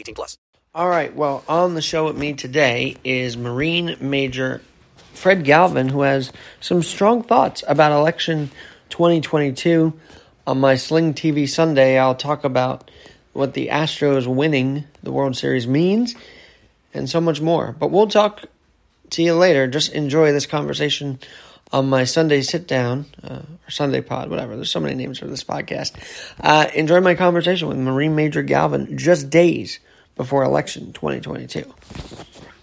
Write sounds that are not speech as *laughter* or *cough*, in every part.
18 plus. All right. Well, on the show with me today is Marine Major Fred Galvin, who has some strong thoughts about election 2022. On my Sling TV Sunday, I'll talk about what the Astros winning the World Series means and so much more. But we'll talk to you later. Just enjoy this conversation on my Sunday sit down uh, or Sunday pod, whatever. There's so many names for this podcast. Uh, enjoy my conversation with Marine Major Galvin just days before election 2022.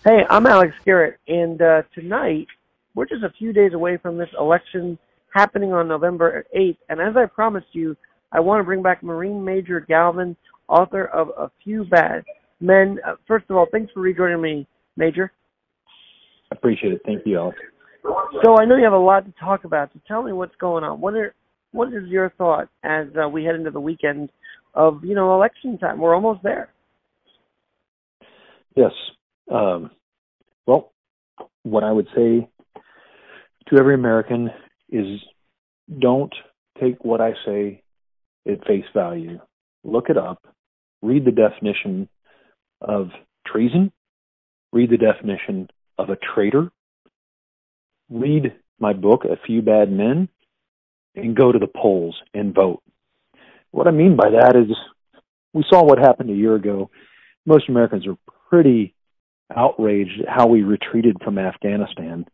Hey, I'm Alex Garrett, and uh, tonight we're just a few days away from this election happening on November 8th. And as I promised you, I want to bring back Marine Major Galvin, author of A Few Bad Men. Uh, first of all, thanks for rejoining me, Major. Appreciate it. Thank you, Alex. So I know you have a lot to talk about. So tell me what's going on. What are what is your thought as uh, we head into the weekend of you know election time? We're almost there. Yes. Um, well, what I would say to every American is don't take what I say at face value. Look it up. Read the definition of treason. Read the definition of a traitor, read my book, A Few Bad Men, and go to the polls and vote. What I mean by that is we saw what happened a year ago. Most Americans are pretty outraged at how we retreated from Afghanistan.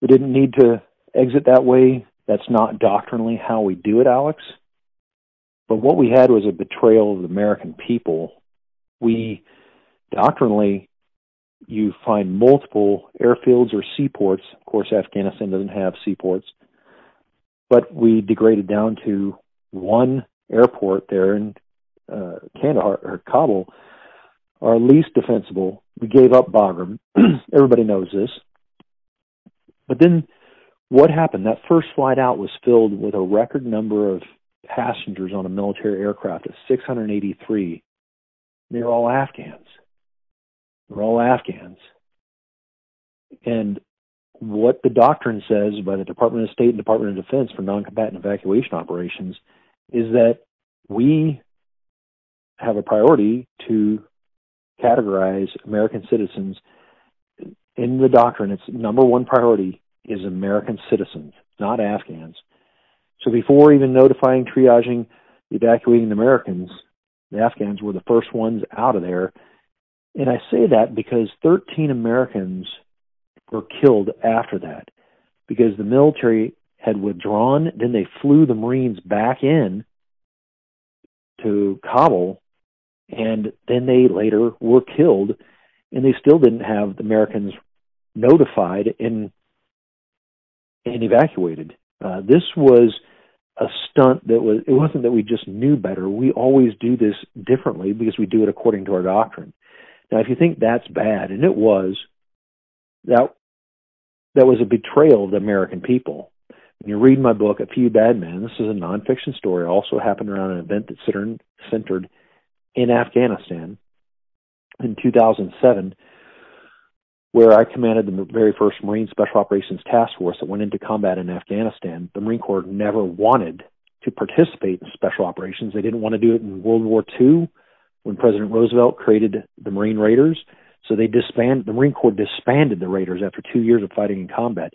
We didn't need to exit that way. That's not doctrinally how we do it, Alex. But what we had was a betrayal of the American people. We doctrinally you find multiple airfields or seaports. Of course, Afghanistan doesn't have seaports, but we degraded down to one airport there in uh, Kandahar or Kabul, our least defensible. We gave up Bagram. *clears throat* Everybody knows this. But then what happened? That first flight out was filled with a record number of passengers on a military aircraft of 683. They were all Afghans. They're all Afghans. And what the doctrine says by the Department of State and Department of Defense for non-combatant evacuation operations is that we have a priority to categorize American citizens in the doctrine. Its number one priority is American citizens, not Afghans. So before even notifying, triaging, evacuating the Americans, the Afghans were the first ones out of there and I say that because 13 Americans were killed after that because the military had withdrawn. Then they flew the Marines back in to Kabul, and then they later were killed, and they still didn't have the Americans notified and and evacuated. Uh, this was a stunt that was it wasn't that we just knew better we always do this differently because we do it according to our doctrine now, if you think that's bad, and it was, that that was a betrayal of the American people. When you read my book, A Few Bad Men, this is a nonfiction story. It also happened around an event that centered, centered in Afghanistan in 2007, where I commanded the very first Marine Special Operations Task Force that went into combat in Afghanistan. The Marine Corps never wanted to participate in special operations. They didn't want to do it in World War II when President Roosevelt created the Marine Raiders. So they disbanded the Marine Corps disbanded the Raiders after two years of fighting in combat.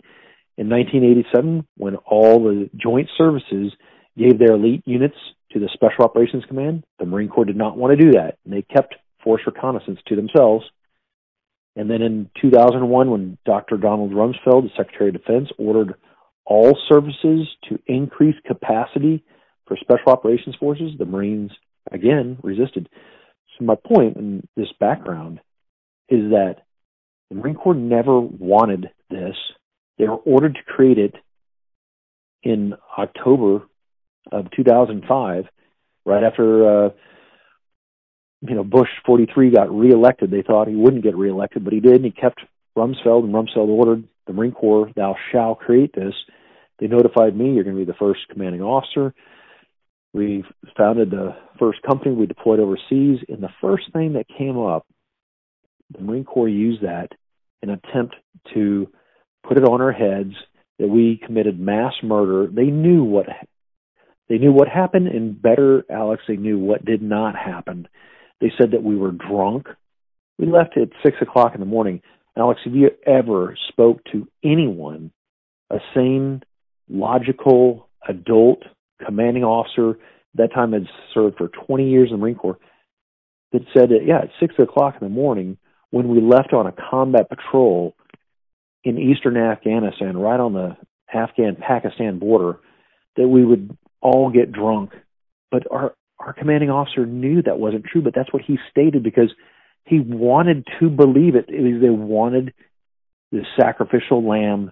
In 1987, when all the joint services gave their elite units to the Special Operations Command, the Marine Corps did not want to do that, and they kept force reconnaissance to themselves. And then in 2001, when Dr. Donald Rumsfeld, the Secretary of Defense, ordered all services to increase capacity for special operations forces, the Marines again resisted. So my point in this background is that the Marine Corps never wanted this. They were ordered to create it in October of 2005, right after uh, you know Bush 43 got reelected. They thought he wouldn't get reelected, but he did, and he kept Rumsfeld, and Rumsfeld ordered the Marine Corps, "Thou shall create this." They notified me, "You're going to be the first commanding officer." We founded the first company. We deployed overseas, and the first thing that came up, the Marine Corps used that in attempt to put it on our heads that we committed mass murder. They knew what they knew what happened, and better, Alex, they knew what did not happen. They said that we were drunk. We left at six o'clock in the morning. Alex, have you ever spoke to anyone, a sane, logical, adult commanding officer that time had served for 20 years in the Marine Corps that said that yeah, at six o'clock in the morning when we left on a combat patrol in eastern Afghanistan, right on the Afghan Pakistan border, that we would all get drunk. But our our commanding officer knew that wasn't true, but that's what he stated because he wanted to believe it. it was, they wanted the sacrificial lamb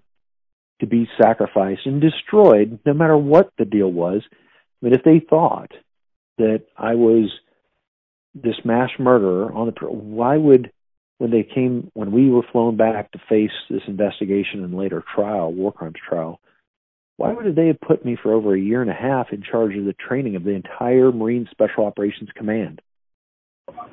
to be sacrificed and destroyed, no matter what the deal was. But if they thought that I was this mass murderer on the, why would when they came when we were flown back to face this investigation and later trial, war crimes trial, why would they have put me for over a year and a half in charge of the training of the entire Marine Special Operations Command?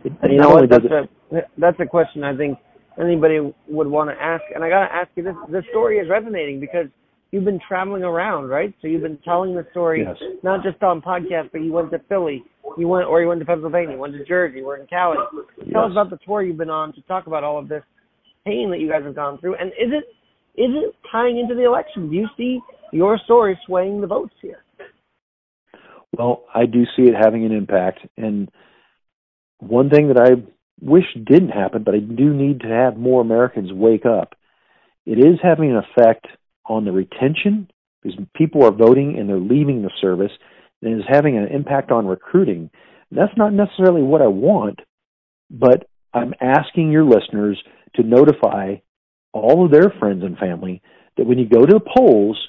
It, you know what? That's a that's a question I think anybody would want to ask. And I got to ask you this: this story is resonating because you've been traveling around, right? So you've been telling the story yes. not just on podcasts, but you went to Philly, you went or you went to Pennsylvania, you went to Jersey, you were in Cali. Yes. Tell us about the tour you've been on to talk about all of this pain that you guys have gone through. And is it is it tying into the election? Do you see your story swaying the votes here? Well, I do see it having an impact. And one thing that I wish didn't happen, but I do need to have more Americans wake up. It is having an effect on the retention because people are voting and they're leaving the service, and it is having an impact on recruiting. That's not necessarily what I want, but I'm asking your listeners to notify all of their friends and family that when you go to the polls,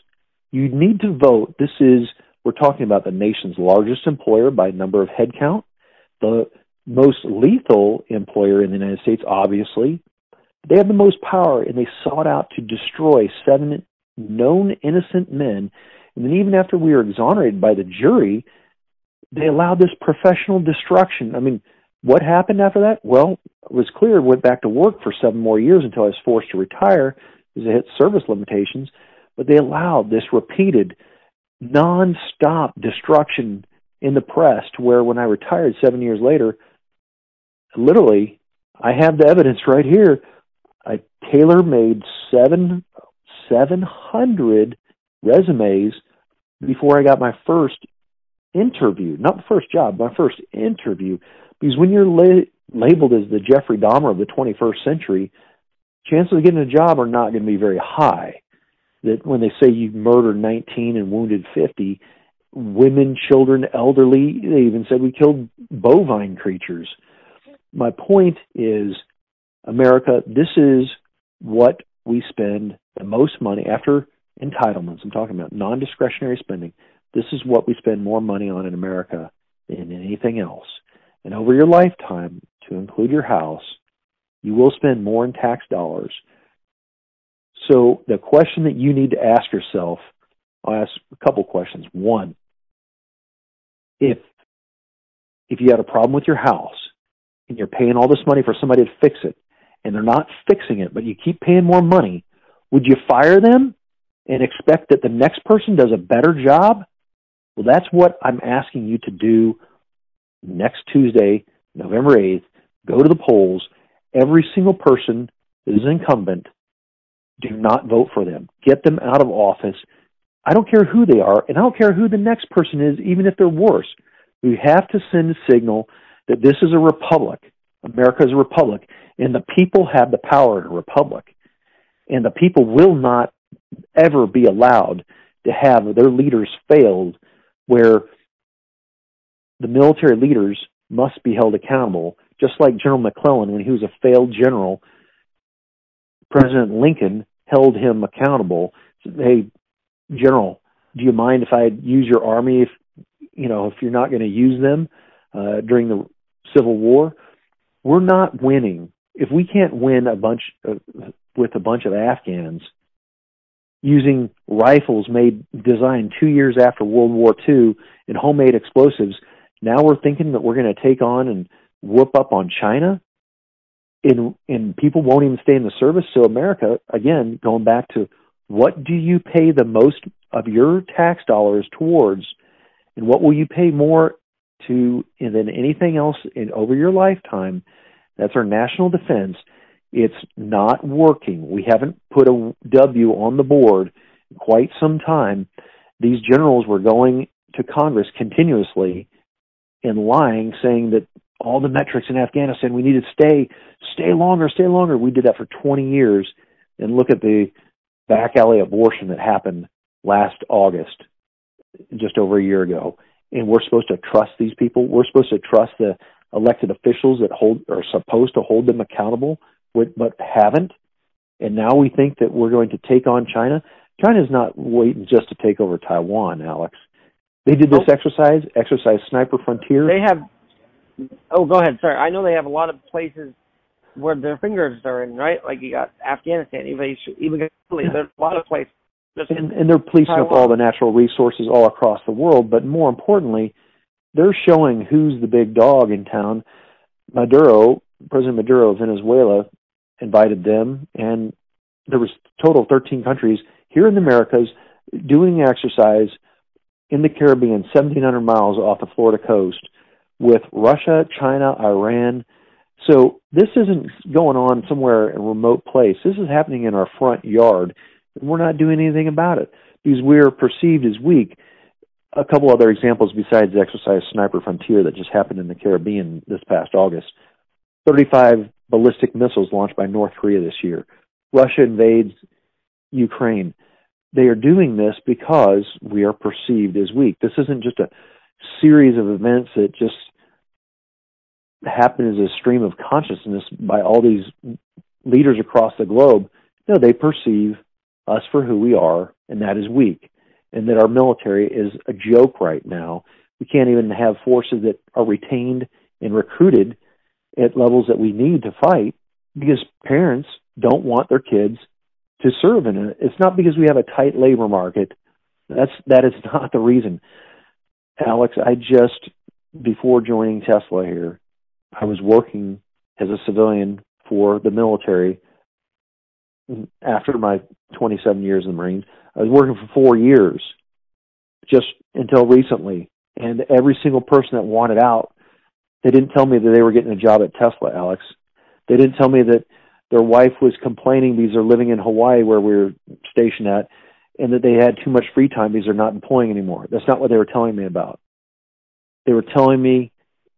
you need to vote. This is, we're talking about the nation's largest employer by number of headcount, the most lethal employer in the United States, obviously. They have the most power, and they sought out to destroy seven known innocent men. And then, even after we were exonerated by the jury, they allowed this professional destruction. I mean, what happened after that? Well, was clear. Went back to work for seven more years until I was forced to retire because I hit service limitations. But they allowed this repeated, non-stop destruction in the press to where when I retired seven years later, literally, I have the evidence right here. I tailor made seven seven hundred resumes before I got my first interview, not the first job, my first interview. Because when you're la- labeled as the Jeffrey Dahmer of the 21st century, chances of getting a job are not going to be very high. That when they say you murdered 19 and wounded 50, women, children, elderly, they even said we killed bovine creatures my point is, America, this is what we spend the most money after entitlements. I'm talking about non discretionary spending. This is what we spend more money on in America than anything else. And over your lifetime, to include your house, you will spend more in tax dollars. So the question that you need to ask yourself, I'll ask a couple questions. One, if if you had a problem with your house and you're paying all this money for somebody to fix it and they're not fixing it, but you keep paying more money, would you fire them and expect that the next person does a better job? Well, that's what I'm asking you to do next Tuesday, November 8th. Go to the polls. Every single person that is incumbent, do not vote for them. Get them out of office. I don't care who they are, and I don't care who the next person is, even if they're worse. We have to send a signal that this is a republic. America is a republic, and the people have the power in a republic. And the people will not ever be allowed to have their leaders failed where the military leaders must be held accountable, just like General McClellan, when he was a failed general, President Lincoln held him accountable. Hey, General, do you mind if I use your army if you know if you're not going to use them uh, during the Civil War? We're not winning if we can't win a bunch of, with a bunch of Afghans using rifles made designed two years after World War II and homemade explosives. Now we're thinking that we're going to take on and whoop up on China, and and people won't even stay in the service. So America, again, going back to what do you pay the most of your tax dollars towards, and what will you pay more to than anything else in over your lifetime? That's our national defense. It's not working. We haven't put a W on the board in quite some time. These generals were going to Congress continuously and lying, saying that all the metrics in Afghanistan, we need to stay, stay longer, stay longer. We did that for 20 years. And look at the back alley abortion that happened last August, just over a year ago. And we're supposed to trust these people. We're supposed to trust the elected officials that hold are supposed to hold them accountable, but haven't. And now we think that we're going to take on China. China's not waiting just to take over Taiwan, Alex. They did this exercise, exercise Sniper Frontier. They have. Oh, go ahead. Sorry, I know they have a lot of places where their fingers are in, right? Like you got Afghanistan, even even Italy. There's a lot of places. And, and they're policing up all the natural resources all across the world. But more importantly, they're showing who's the big dog in town. Maduro, President Maduro of Venezuela, invited them, and there was total of 13 countries here in the Americas doing exercise in the Caribbean, 1,700 miles off the Florida coast, with Russia, China, Iran. So this isn't going on somewhere in a remote place. This is happening in our front yard, and we're not doing anything about it because we're perceived as weak. A couple other examples besides the exercise Sniper Frontier that just happened in the Caribbean this past August. 35 ballistic missiles launched by North Korea this year. Russia invades Ukraine they are doing this because we are perceived as weak. This isn't just a series of events that just happen as a stream of consciousness by all these leaders across the globe. No, they perceive us for who we are, and that is weak, and that our military is a joke right now. We can't even have forces that are retained and recruited at levels that we need to fight because parents don't want their kids to serve in it. It's not because we have a tight labor market. That's that is *laughs* not the reason. Alex, I just before joining Tesla here, I was working as a civilian for the military after my 27 years in the Marines. I was working for 4 years just until recently and every single person that wanted out they didn't tell me that they were getting a job at Tesla, Alex. They didn't tell me that their wife was complaining because they're living in Hawaii where we are stationed at, and that they had too much free time because they're not employing anymore. That's not what they were telling me about. They were telling me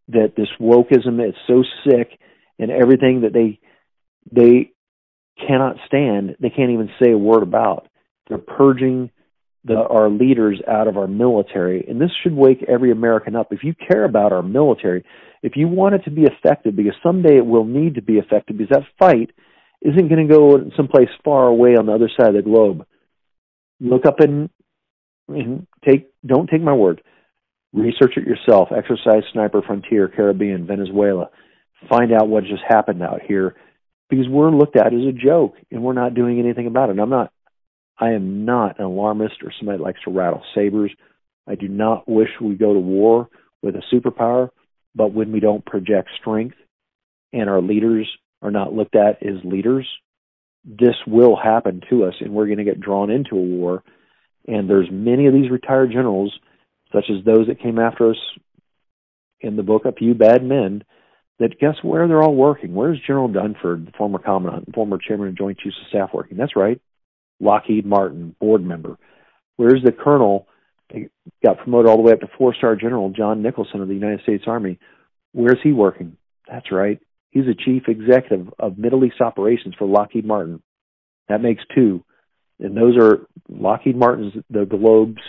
that this wokeism is so sick and everything that they they cannot stand, they can't even say a word about. They're purging the, our leaders out of our military, and this should wake every American up. If you care about our military, if you want it to be effective, because someday it will need to be effective, because that fight isn't going to go someplace far away on the other side of the globe. Look up and, and take. Don't take my word. Research it yourself. Exercise Sniper Frontier, Caribbean, Venezuela. Find out what just happened out here, because we're looked at as a joke, and we're not doing anything about it. And I'm not. I am not an alarmist or somebody that likes to rattle sabers. I do not wish we go to war with a superpower. But when we don't project strength and our leaders are not looked at as leaders, this will happen to us and we're going to get drawn into a war. And there's many of these retired generals, such as those that came after us in the book A Few Bad Men, that guess where they're all working? Where's General Dunford, the former commandant and former chairman of Joint Chiefs of Staff working? That's right. Lockheed Martin, board member. Where's the colonel he got promoted all the way up to four star general John Nicholson of the United States Army. Where's he working? That's right. He's the chief executive of Middle East operations for Lockheed Martin. That makes two. And those are Lockheed Martin's, the globe's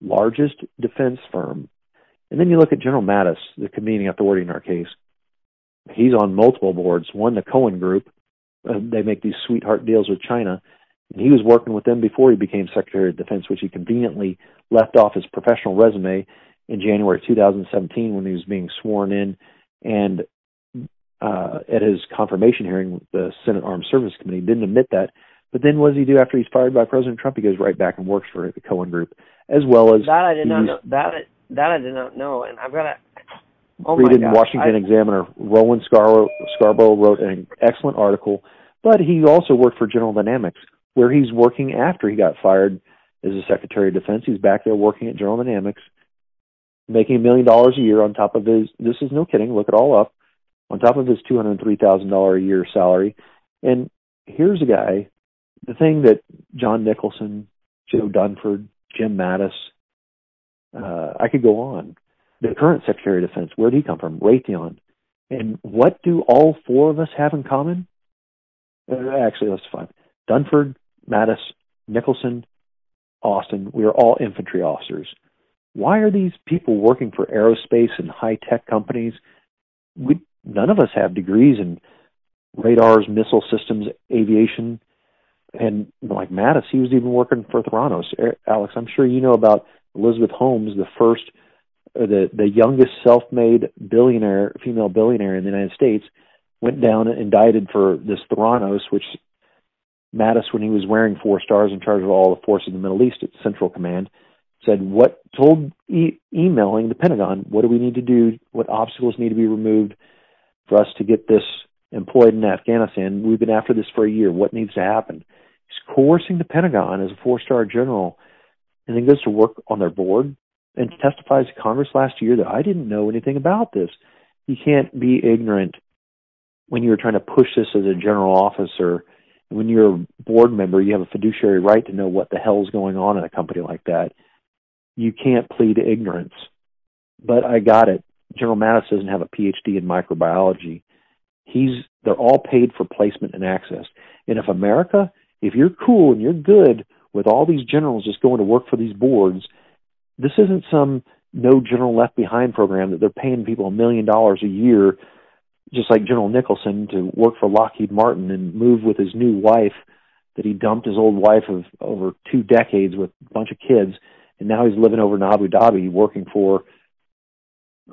largest defense firm. And then you look at General Mattis, the convening authority in our case. He's on multiple boards. One, the Cohen Group. Uh, they make these sweetheart deals with China. And he was working with them before he became Secretary of Defense, which he conveniently left off his professional resume in January 2017 when he was being sworn in. And uh, at his confirmation hearing, the Senate Armed Services Committee didn't admit that. But then what does he do after he's fired by President Trump? He goes right back and works for the Cohen Group, as well as that I did not know. That that I did not know, and I've got to. Oh read in Washington I, Examiner. Rowan Scarborough, Scarborough wrote an excellent article, but he also worked for General Dynamics, where he's working after he got fired as a Secretary of Defense. He's back there working at General Dynamics, making a million dollars a year on top of his. This is no kidding. Look it all up. On top of his two hundred three thousand dollar a year salary, and here's a guy. The thing that John Nicholson, Joe Dunford, Jim Mattis, uh, I could go on. The current Secretary of Defense, where did he come from? Raytheon. And what do all four of us have in common? Uh, actually, that's fine. Dunford, Mattis, Nicholson, Austin. We are all infantry officers. Why are these people working for aerospace and high tech companies? We none of us have degrees in radars, missile systems, aviation, and like Mattis, he was even working for Theranos. Alex, I'm sure you know about Elizabeth Holmes, the first, uh, the the youngest self-made billionaire, female billionaire in the United States, went down and indicted for this Theranos, which Mattis, when he was wearing four stars in charge of all the forces in the Middle East at Central Command, said what told e- emailing the Pentagon, what do we need to do? What obstacles need to be removed for us to get this employed in Afghanistan? We've been after this for a year. What needs to happen? He's coercing the Pentagon as a four-star general and then goes to work on their board and testifies to Congress last year that I didn't know anything about this. You can't be ignorant when you're trying to push this as a general officer. When you're a board member, you have a fiduciary right to know what the hell's going on in a company like that. You can't plead ignorance. But I got it. General Mattis doesn't have a PhD in microbiology. He's they're all paid for placement and access. And if America, if you're cool and you're good with all these generals just going to work for these boards, this isn't some no general left behind program that they're paying people a million dollars a year, just like General Nicholson, to work for Lockheed Martin and move with his new wife that he dumped his old wife of over two decades with a bunch of kids, and now he's living over in Abu Dhabi working for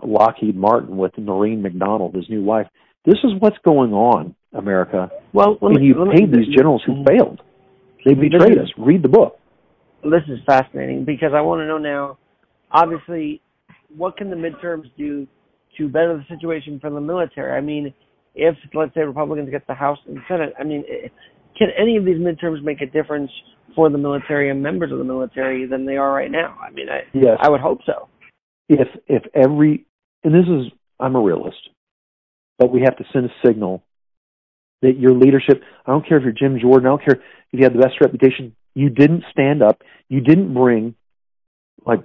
Lockheed Martin with Noreen McDonald, his new wife. This is what's going on, America. Well, and you paid these generals who mm-hmm. failed. They betrayed us. Read the book. This is fascinating because I want to know now. Obviously, what can the midterms do to better the situation for the military? I mean, if let's say Republicans get the House and Senate, I mean, eh, can any of these midterms make a difference for the military and members of the military than they are right now? I mean, I yes. I would hope so. If if every and this is I'm a realist, but we have to send a signal that your leadership, I don't care if you're Jim Jordan, I don't care if you have the best reputation, you didn't stand up, you didn't bring, like,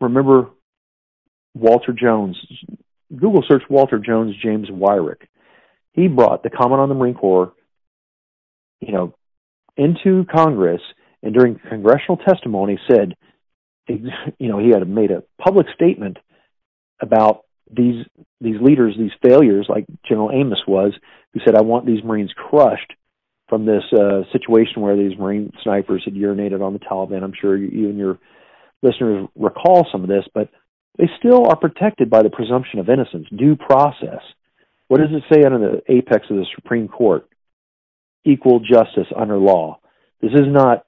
remember Walter Jones. Google search Walter Jones, James Wyrick. He brought the Commandant on the Marine Corps, you know, into Congress and during congressional testimony said, you know, he had made a public statement about these these leaders, these failures, like General Amos was, who said, "I want these Marines crushed." From this uh, situation where these Marine snipers had urinated on the Taliban, I'm sure you, you and your listeners recall some of this, but they still are protected by the presumption of innocence, due process. What does it say under the apex of the Supreme Court? Equal justice under law. This is not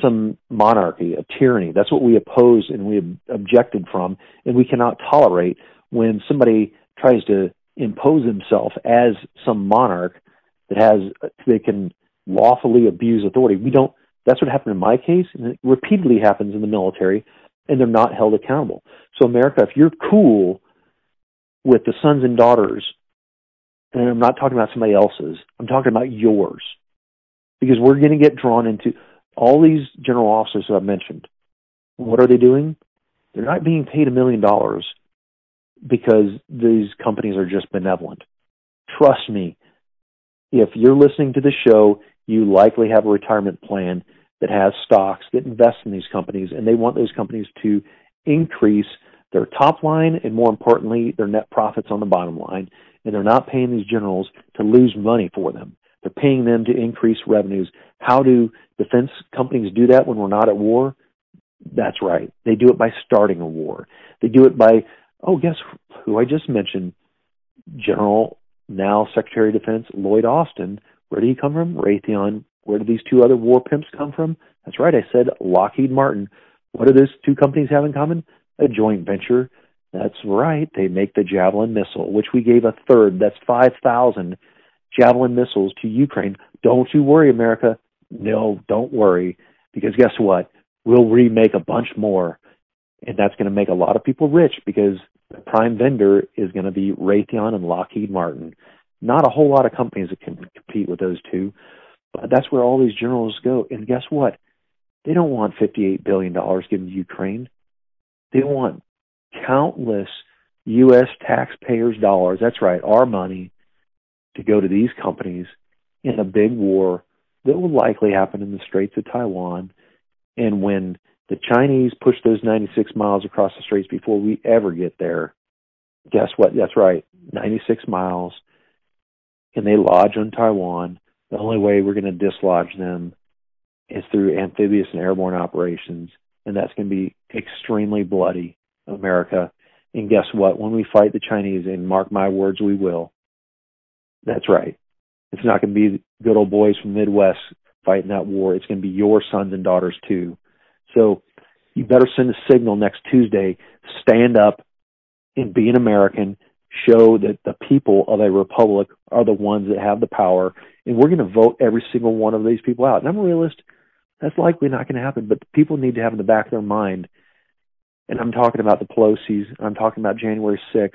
some monarchy, a tyranny. That's what we oppose and we objected from, and we cannot tolerate when somebody tries to impose himself as some monarch that has they can lawfully abuse authority. We don't. That's what happened in my case, and it repeatedly happens in the military, and they're not held accountable. So, America, if you're cool with the sons and daughters, and I'm not talking about somebody else's, I'm talking about yours, because we're going to get drawn into all these general officers who I've mentioned. What are they doing? They're not being paid a million dollars because these companies are just benevolent. trust me, if you're listening to the show, you likely have a retirement plan that has stocks that invest in these companies, and they want those companies to increase their top line and, more importantly, their net profits on the bottom line. And they're not paying these generals to lose money for them. They're paying them to increase revenues. How do defense companies do that when we're not at war? That's right. They do it by starting a war. They do it by, oh, guess who I just mentioned? General, now Secretary of Defense Lloyd Austin. Where did he come from? Raytheon. Where did these two other war pimps come from? That's right. I said Lockheed Martin. What do those two companies have in common? A joint venture. That's right. They make the Javelin missile, which we gave a third. That's 5,000 Javelin missiles to Ukraine. Don't you worry, America. No, don't worry. Because guess what? We'll remake a bunch more. And that's going to make a lot of people rich because the prime vendor is going to be Raytheon and Lockheed Martin. Not a whole lot of companies that can compete with those two. But that's where all these generals go. And guess what? They don't want $58 billion given to Ukraine. They want countless U.S. taxpayers' dollars. That's right, our money to go to these companies in a big war that will likely happen in the Straits of Taiwan. And when the Chinese push those 96 miles across the straits before we ever get there, guess what? That's right, 96 miles. And they lodge on Taiwan. The only way we're going to dislodge them is through amphibious and airborne operations. And that's going to be extremely bloody, America. And guess what? When we fight the Chinese, and mark my words, we will, that's right. It's not going to be good old boys from the Midwest fighting that war. It's going to be your sons and daughters too. So you better send a signal next Tuesday. Stand up and be an American. Show that the people of a republic are the ones that have the power. And we're going to vote every single one of these people out. And I'm a realist. That's likely not going to happen. But people need to have in the back of their mind, and I'm talking about the Pelosi's, I'm talking about January 6th,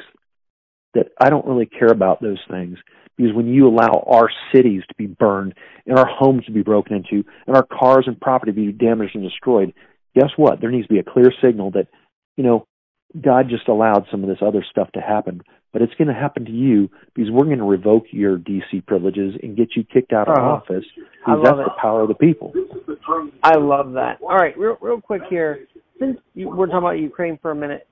that I don't really care about those things because when you allow our cities to be burned and our homes to be broken into and our cars and property to be damaged and destroyed, guess what? There needs to be a clear signal that, you know, God just allowed some of this other stuff to happen, but it's going to happen to you because we're going to revoke your DC privileges and get you kicked out of uh office because that's it. the power of the people. I love that. All right, real real quick here, since you, we're talking about Ukraine for a minute,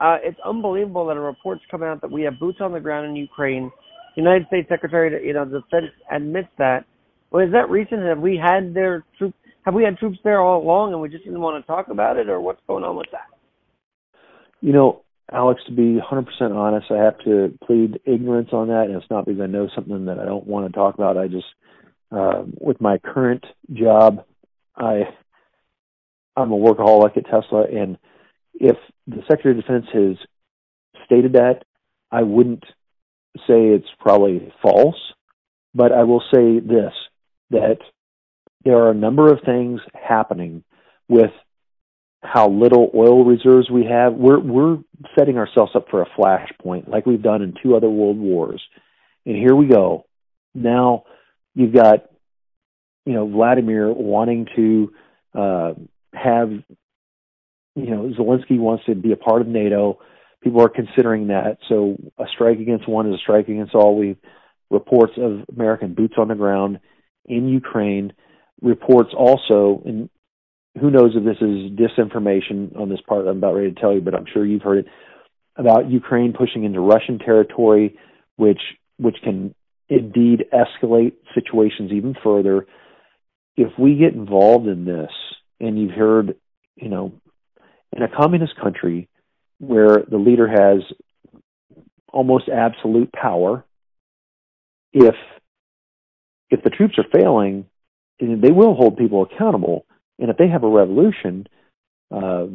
uh, it's unbelievable that a report's coming out that we have boots on the ground in Ukraine United States Secretary, you know, Defense admits that. Well, is that recent? Have we had their troops? Have we had troops there all along, and we just didn't want to talk about it, or what's going on with that? You know, Alex, to be 100% honest, I have to plead ignorance on that, and it's not because I know something that I don't want to talk about. I just, uh, with my current job, I, I'm a workaholic at Tesla, and if the Secretary of Defense has stated that, I wouldn't say it's probably false, but I will say this that there are a number of things happening with how little oil reserves we have. We're we're setting ourselves up for a flashpoint like we've done in two other world wars. And here we go. Now you've got you know Vladimir wanting to uh, have you know Zelensky wants to be a part of NATO people are considering that. So a strike against one is a strike against all. We reports of American boots on the ground in Ukraine. Reports also, and who knows if this is disinformation on this part I'm about ready to tell you, but I'm sure you've heard it about Ukraine pushing into Russian territory, which which can indeed escalate situations even further. If we get involved in this, and you've heard, you know, in a communist country, where the leader has almost absolute power. If if the troops are failing, they will hold people accountable. And if they have a revolution, uh,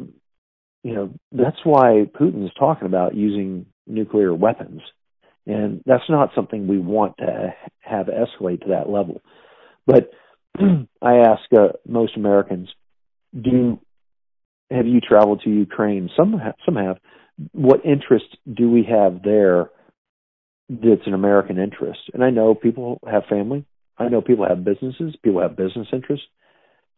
you know that's why Putin is talking about using nuclear weapons, and that's not something we want to have escalate to that level. But *clears throat* I ask uh, most Americans, do have you traveled to Ukraine? Some have, some have. What interest do we have there that's an American interest? And I know people have family. I know people have businesses. People have business interests.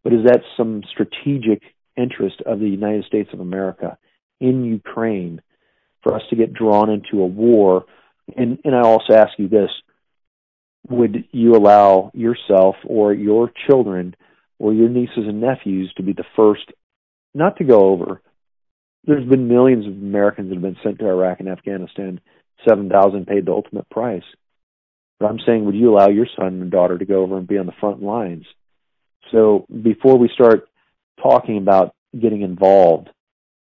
But is that some strategic interest of the United States of America in Ukraine for us to get drawn into a war? And, and I also ask you this: would you allow yourself or your children or your nieces and nephews to be the first not to go over? There's been millions of Americans that have been sent to Iraq and Afghanistan. Seven thousand paid the ultimate price. But I'm saying, would you allow your son and daughter to go over and be on the front lines? So before we start talking about getting involved,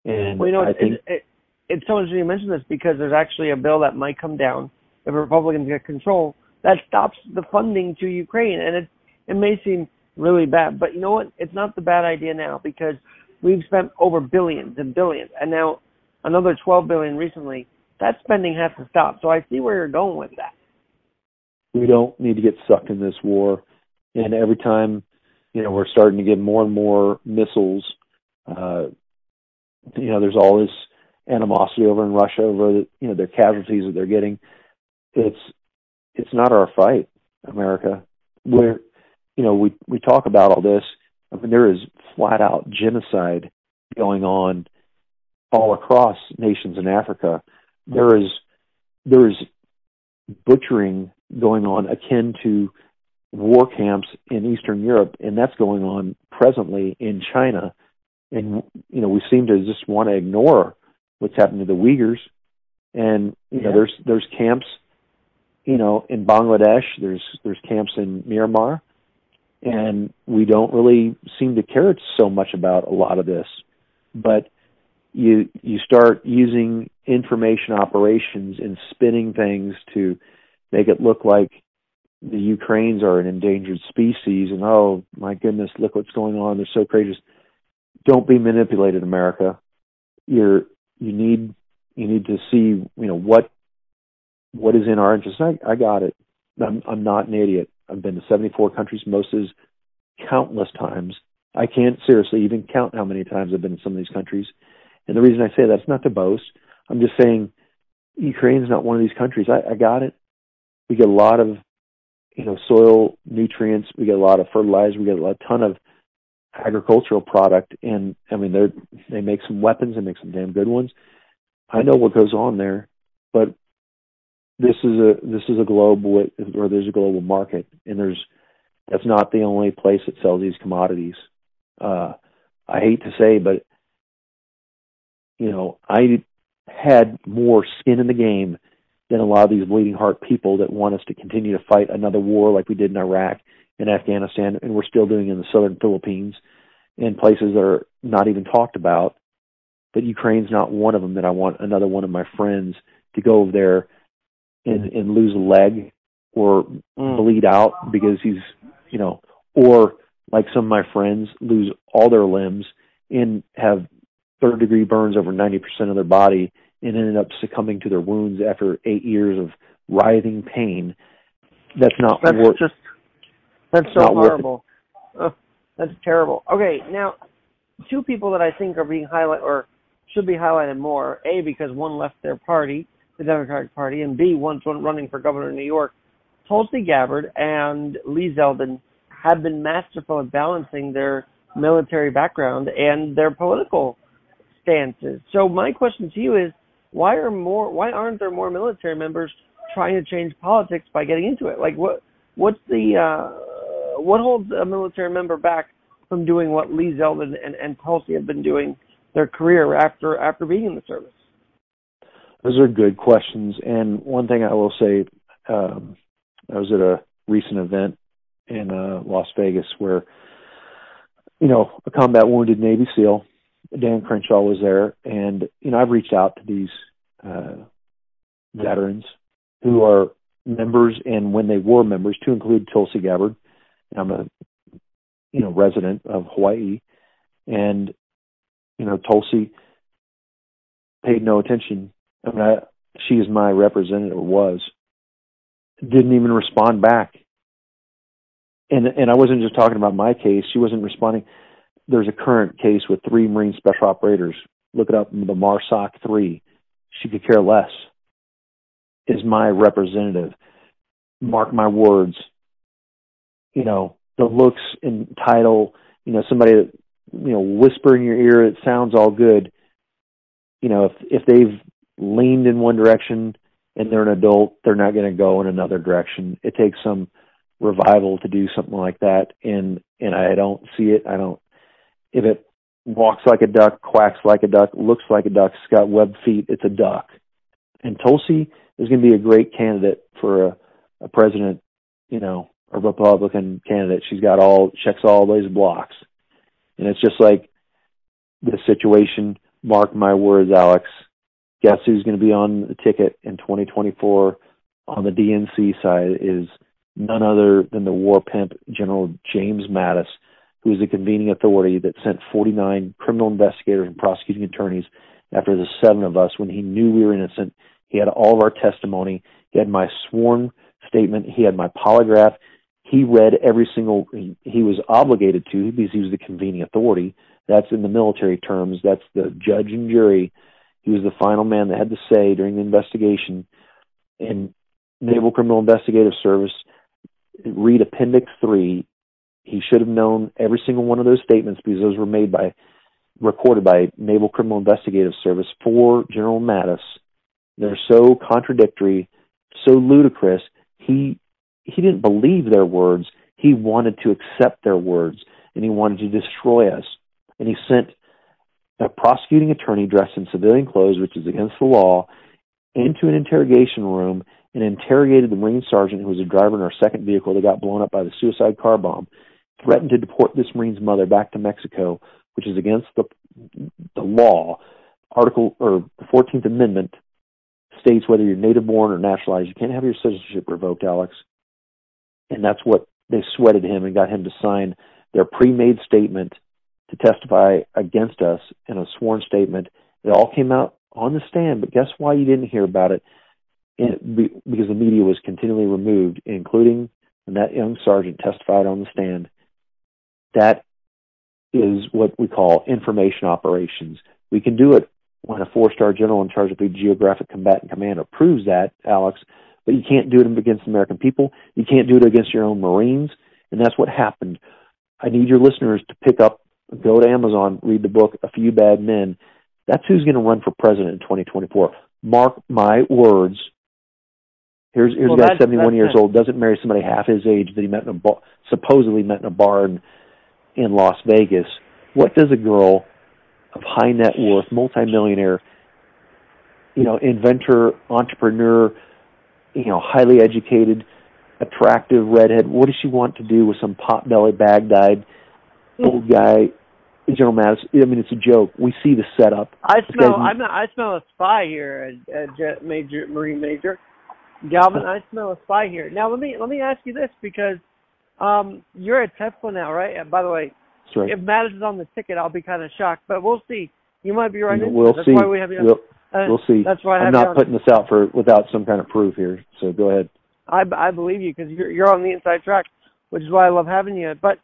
and well, you know, I think it, it, it's so interesting you mention this because there's actually a bill that might come down if Republicans get control that stops the funding to Ukraine, and it it may seem really bad, but you know what? It's not the bad idea now because we've spent over billions and billions, and now another 12 billion recently. That spending has to stop. So I see where you're going with that. We don't need to get sucked in this war, and every time, you know, we're starting to get more and more missiles. Uh, you know, there's all this animosity over in Russia over the, you know their casualties that they're getting. It's it's not our fight, America. Where you know we we talk about all this. I mean, there is flat out genocide going on all across nations in Africa. There is there is butchering going on akin to war camps in Eastern Europe, and that's going on presently in China. And you know, we seem to just want to ignore what's happening to the Uyghurs. And you know, there's there's camps, you know, in Bangladesh. There's there's camps in Myanmar, and we don't really seem to care so much about a lot of this. But you you start using information operations and spinning things to make it look like the Ukrainians are an endangered species and oh my goodness look what's going on. They're so courageous. Don't be manipulated America. You're you need you need to see you know what what is in our interest. I, I got it. I'm I'm not an idiot I've been to 74 countries most is countless times. I can't seriously even count how many times I've been in some of these countries. And the reason I say that's not to boast. I'm just saying Ukraine's not one of these countries. I, I got it. We get a lot of you know soil nutrients. We get a lot of fertilizer. We get a ton of agricultural product. And i mean they they make some weapons. They make some damn good ones. I know what goes on there. But this is a this is a global or there's a global market and there's that's not the only place that sells these commodities uh i hate to say but you know i had more skin in the game than a lot of these bleeding heart people that want us to continue to fight another war like we did in Iraq and Afghanistan, and we're still doing in the southern Philippines in places that are not even talked about. But Ukraine's not one of them that I want another one of my friends to go over there and, and lose a leg or Mm. bleed out because he's, you know, or like some of my friends lose all their limbs and have third degree burns over 90% of their body and ended up succumbing to their wounds after eight years of writhing pain. That's not That's worth. just that's so Not horrible. That's terrible. Okay, now two people that I think are being highlighted or should be highlighted more. A because one left their party, the Democratic Party, and B once one running for governor of New York. Tulsi Gabbard and Lee Zeldin have been masterful at balancing their military background and their political stances. So my question to you is why are more why aren't there more military members trying to change politics by getting into it? Like what what's the uh what holds a military member back from doing what Lee Zeldin and, and Tulsi have been doing their career after after being in the service? Those are good questions. And one thing I will say, um, I was at a recent event in uh, Las Vegas where, you know, a combat wounded Navy SEAL, Dan Crenshaw, was there, and you know, I've reached out to these uh, veterans who are members, and when they were members, to include Tulsi Gabbard. I'm a, you know, resident of Hawaii, and you know, Tulsi paid no attention I she is my representative, was, didn't even respond back. And and I wasn't just talking about my case. She wasn't responding. There's a current case with three Marine Special Operators. Look it up, the MARSOC three. She could care less. Is my representative. Mark my words. You know the looks and title. You know somebody that you know whisper in your ear. It sounds all good. You know if if they've leaned in one direction and they're an adult, they're not going to go in another direction. It takes some revival to do something like that, and and I don't see it. I don't. If it walks like a duck, quacks like a duck, looks like a duck, it's got webbed feet, it's a duck. And Tulsi is going to be a great candidate for a, a president, you know, a Republican candidate. She's got all checks all those blocks, and it's just like this situation. Mark my words, Alex. Guess who's going to be on the ticket in 2024 on the DNC side is none other than the war pimp General James Mattis, who is the convening authority that sent 49 criminal investigators and prosecuting attorneys after the seven of us when he knew we were innocent. He had all of our testimony. He had my sworn statement. He had my polygraph. He read every single, he, he was obligated to because he was the convening authority. That's in the military terms. That's the judge and jury. He was the final man that had to say during the investigation. And Naval Criminal Investigative Service, read Appendix 3. He should have known every single one of those statements because those were made by, recorded by Naval Criminal Investigative Service for General Mattis. They're so contradictory, so ludicrous. He he didn't believe their words. He wanted to accept their words, and he wanted to destroy us. And he sent a prosecuting attorney dressed in civilian clothes, which is against the law, into an interrogation room and interrogated the Marine sergeant who was a driver in our second vehicle that got blown up by the suicide car bomb, threatened to deport this Marine's mother back to Mexico, which is against the the law. Article or the Fourteenth Amendment states whether you're native born or naturalized, you can't have your citizenship revoked, Alex. And that's what they sweated him and got him to sign their pre-made statement to testify against us in a sworn statement. It all came out on the stand, but guess why you didn't hear about it? because the media was continually removed, including when that young sergeant testified on the stand. That is what we call information operations. We can do it when a four-star general in charge of the Geographic Combatant Command approves that, Alex, but you can't do it against the American people. You can't do it against your own Marines, and that's what happened. I need your listeners to pick up, go to Amazon, read the book A Few Bad Men. That's who's going to run for president in 2024. Mark my words. Here's here's well, a guy 71 years old, doesn't marry somebody half his age that he met in a bar, supposedly met in a bar in, in Las Vegas. What does a girl of high net worth, multimillionaire, you know, inventor, entrepreneur, you know, highly educated, attractive redhead. What does she want to do with some pot-belly, bag-dyed old guy, General Mattis? I mean, it's a joke. We see the setup. I smell. I'm. A, I smell a spy here, a, at Major Marine Major Galvin. I smell a spy here. Now let me let me ask you this because um, you're at Tesla now, right? And by the way, right. if Mattis is on the ticket, I'll be kind of shocked, but we'll see. You might be right. We'll that's see. Why we have you we'll, uh, we'll see. That's why I am not putting this out for without some kind of proof here. So go ahead. I, I believe you because you're you're on the inside track, which is why I love having you. But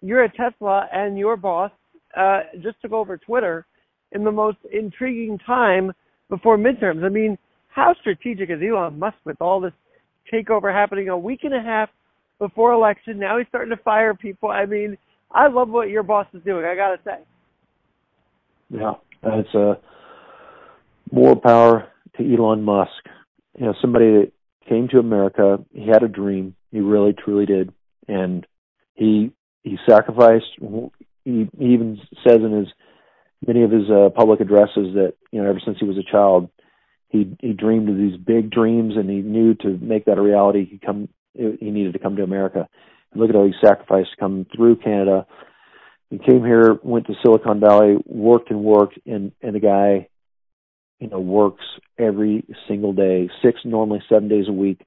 you're at Tesla, and your boss uh, just took over Twitter in the most intriguing time before midterms. I mean, how strategic is Elon Musk with all this takeover happening a week and a half before election? Now he's starting to fire people. I mean, I love what your boss is doing. I gotta say. Yeah, it's a uh, more power to Elon Musk. You know, somebody that came to America. He had a dream. He really, truly did, and he he sacrificed. He, he even says in his many of his uh, public addresses that you know ever since he was a child, he he dreamed of these big dreams, and he knew to make that a reality, he come he needed to come to America. And look at all he sacrificed to come through Canada. He came here, went to Silicon Valley, worked and worked, and and the guy, you know, works every single day, six normally seven days a week,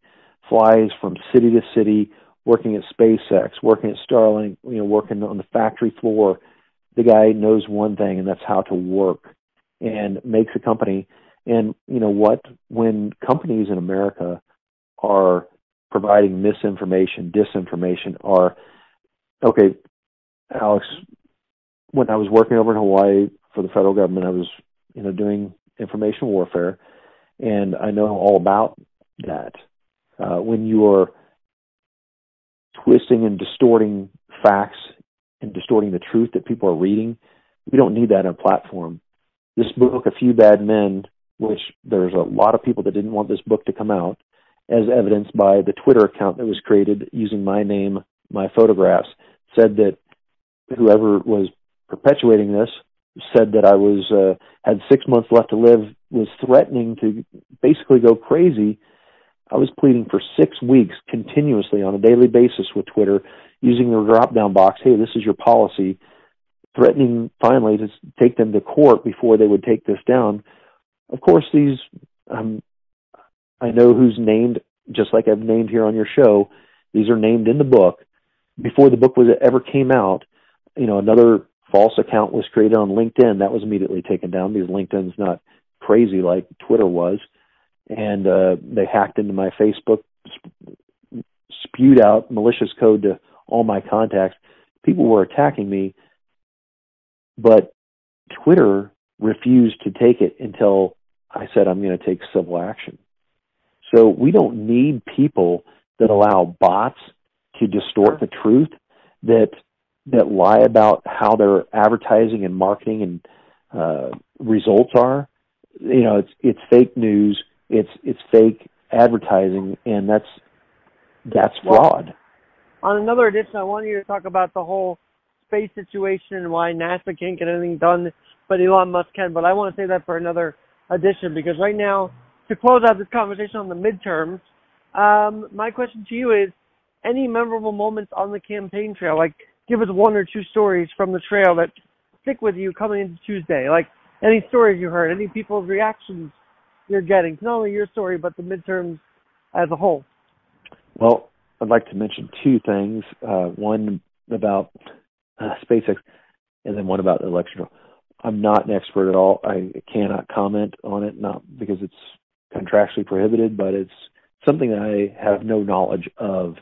flies from city to city, working at SpaceX, working at Starlink, you know, working on the factory floor. The guy knows one thing, and that's how to work, and makes a company and you know what? When companies in America are providing misinformation, disinformation, are okay, Alex. When I was working over in Hawaii for the federal government, I was you know doing information warfare, and I know all about that. Uh, when you are twisting and distorting facts and distorting the truth that people are reading, we don't need that on a platform. This book, A Few Bad Men, which there's a lot of people that didn't want this book to come out, as evidenced by the Twitter account that was created using my name, my photographs, said that whoever was perpetuating this said that I was uh, had six months left to live, was threatening to basically go crazy. I was pleading for six weeks continuously on a daily basis with Twitter, using the drop down box. Hey, this is your policy. Threatening finally to take them to court before they would take this down. Of course, these um, I know who's named, just like I've named here on your show. These are named in the book. Before the book was ever came out, you know, another false account was created on LinkedIn. That was immediately taken down because LinkedIn's not crazy like Twitter was. And uh, they hacked into my Facebook, sp- spewed out malicious code to all my contacts. People were attacking me, but Twitter refused to take it until I said I'm going to take civil action. So we don't need people that allow bots to distort the truth that that lie about how their advertising and marketing and uh, results are. You know, it's it's fake news. It's it's fake advertising, and that's that's fraud. Well, on another edition, I want you to talk about the whole space situation and why NASA can't get anything done, but Elon Musk can. But I want to say that for another edition because right now, to close out this conversation on the midterms, um, my question to you is: any memorable moments on the campaign trail? Like give us one or two stories from the trail that stick with you coming into Tuesday. Like any stories you heard, any people's reactions you're getting, not only your story but the midterms as a whole. Well, I'd like to mention two things. Uh, one about uh, SpaceX, and then one about the election. I'm not an expert at all. I cannot comment on it, not because it's contractually prohibited, but it's something that I have no knowledge of.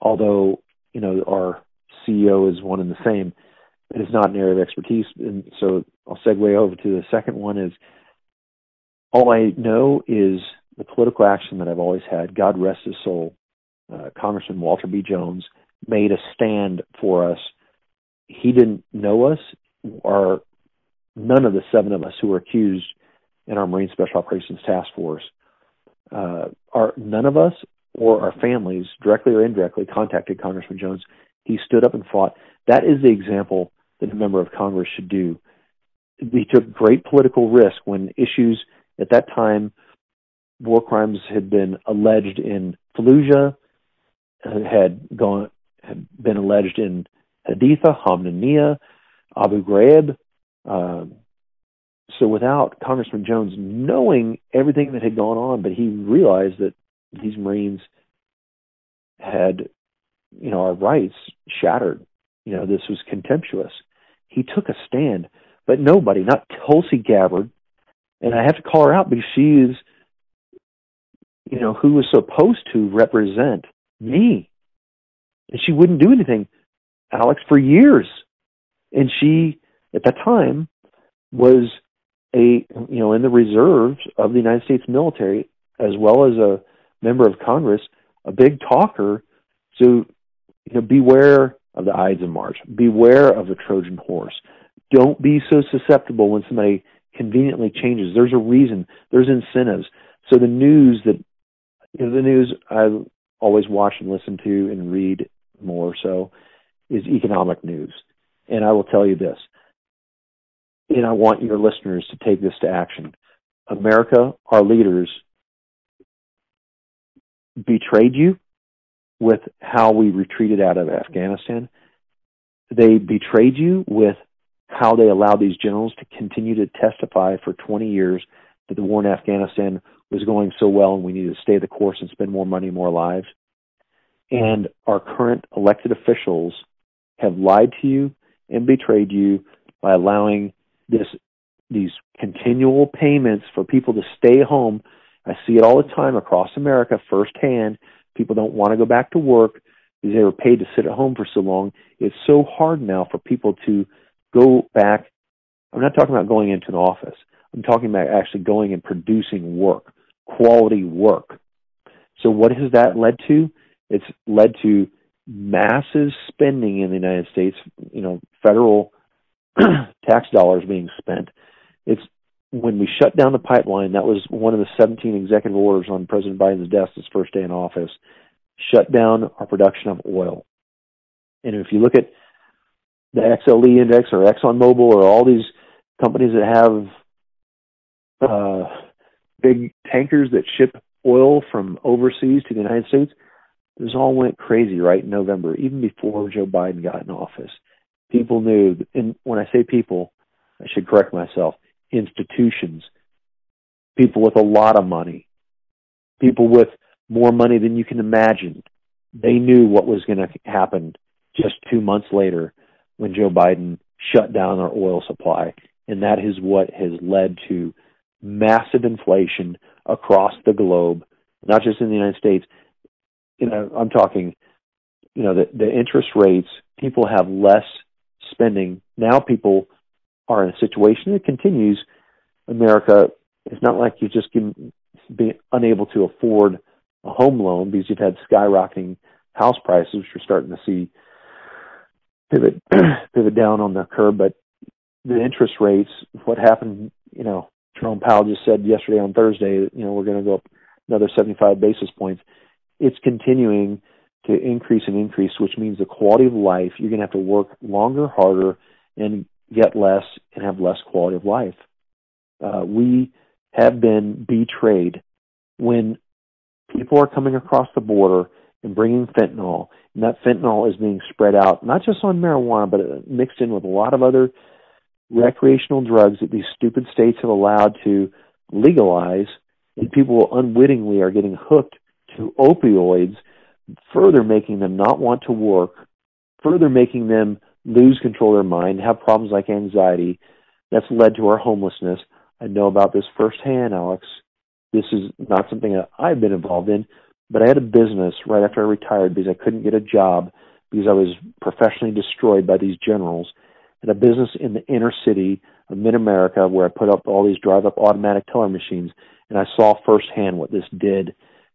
Although you know our CEO is one and the same. It is not an area of expertise, and so I'll segue over to the second one. Is all I know is the political action that I've always had. God rest his soul. Uh, Congressman Walter B. Jones made a stand for us. He didn't know us, or none of the seven of us who were accused in our Marine Special Operations Task Force. Uh, none of us or our families, directly or indirectly, contacted Congressman Jones he stood up and fought. That is the example that a member of Congress should do. He took great political risk when issues at that time, war crimes had been alleged in Fallujah, had gone had been alleged in Haditha, Hamdaniya, Abu Ghraib. Um, so without Congressman Jones knowing everything that had gone on, but he realized that these Marines had you know, our rights shattered. You know, this was contemptuous. He took a stand, but nobody, not Tulsi Gabbard, and I have to call her out because she is, you know, who was supposed to represent me. And she wouldn't do anything, Alex, for years. And she, at that time, was a, you know, in the reserves of the United States military, as well as a member of Congress, a big talker. So you know, beware of the Ides of March. Beware of the Trojan horse. Don't be so susceptible when somebody conveniently changes. There's a reason. There's incentives. So the news that you know, the news I always watch and listen to and read more so is economic news. And I will tell you this, and I want your listeners to take this to action. America, our leaders, betrayed you with how we retreated out of Afghanistan. They betrayed you with how they allowed these generals to continue to testify for 20 years that the war in Afghanistan was going so well and we needed to stay the course and spend more money, more lives. And our current elected officials have lied to you and betrayed you by allowing this these continual payments for people to stay home. I see it all the time across America firsthand People don't want to go back to work because they were paid to sit at home for so long. It's so hard now for people to go back. I'm not talking about going into an office. I'm talking about actually going and producing work, quality work. So what has that led to? It's led to massive spending in the United States, you know, federal *clears throat* tax dollars being spent. It's when we shut down the pipeline, that was one of the 17 executive orders on President Biden's desk his first day in office, shut down our production of oil. And if you look at the XLE index or ExxonMobil or all these companies that have uh, big tankers that ship oil from overseas to the United States, this all went crazy right in November, even before Joe Biden got in office. People knew, and when I say people, I should correct myself, institutions, people with a lot of money, people with more money than you can imagine. They knew what was going to happen just two months later when Joe Biden shut down our oil supply. And that is what has led to massive inflation across the globe, not just in the United States. You know, I'm talking, you know, the, the interest rates, people have less spending. Now people are in a situation that continues. America, it's not like you're just can be unable to afford a home loan because you've had skyrocketing house prices, which you're starting to see pivot *clears throat* pivot down on the curve. But the interest rates, what happened, you know, Jerome Powell just said yesterday on Thursday, you know, we're going to go up another 75 basis points. It's continuing to increase and increase, which means the quality of life, you're going to have to work longer, harder, and get less and have less quality of life. Uh, we have been betrayed when people are coming across the border and bringing fentanyl, and that fentanyl is being spread out not just on marijuana, but uh, mixed in with a lot of other recreational drugs that these stupid states have allowed to legalize, and people unwittingly are getting hooked to opioids, further making them not want to work, further making them lose control of their mind, have problems like anxiety. That's led to our homelessness. I know about this firsthand, Alex. This is not something that I've been involved in, but I had a business right after I retired because I couldn't get a job because I was professionally destroyed by these generals. And a business in the inner city of mid America where I put up all these drive up automatic teller machines and I saw firsthand what this did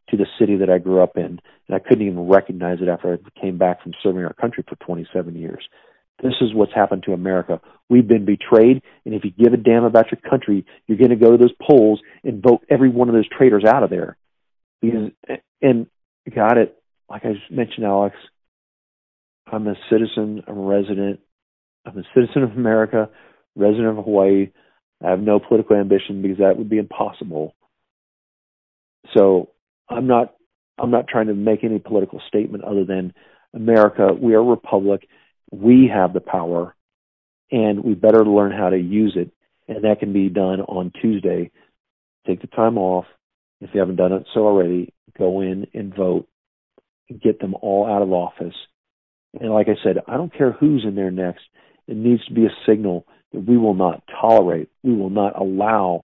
to the city that I grew up in. And I couldn't even recognize it after I came back from serving our country for 27 years. This is what's happened to America. We've been betrayed, and if you give a damn about your country, you're going to go to those polls and vote every one of those traitors out of there. And got it, like I mentioned, Alex, I'm a citizen, I'm a resident, I'm a citizen of America, resident of Hawaii. I have no political ambition because that would be impossible. So I'm not I'm not trying to make any political statement other than America, we are a republic we have the power and we better learn how to use it. And that can be done on Tuesday. Take the time off. If you haven't done it so already, go in and vote get them all out of office. And like I said, I don't care who's in there next. It needs to be a signal that we will not tolerate, we will not allow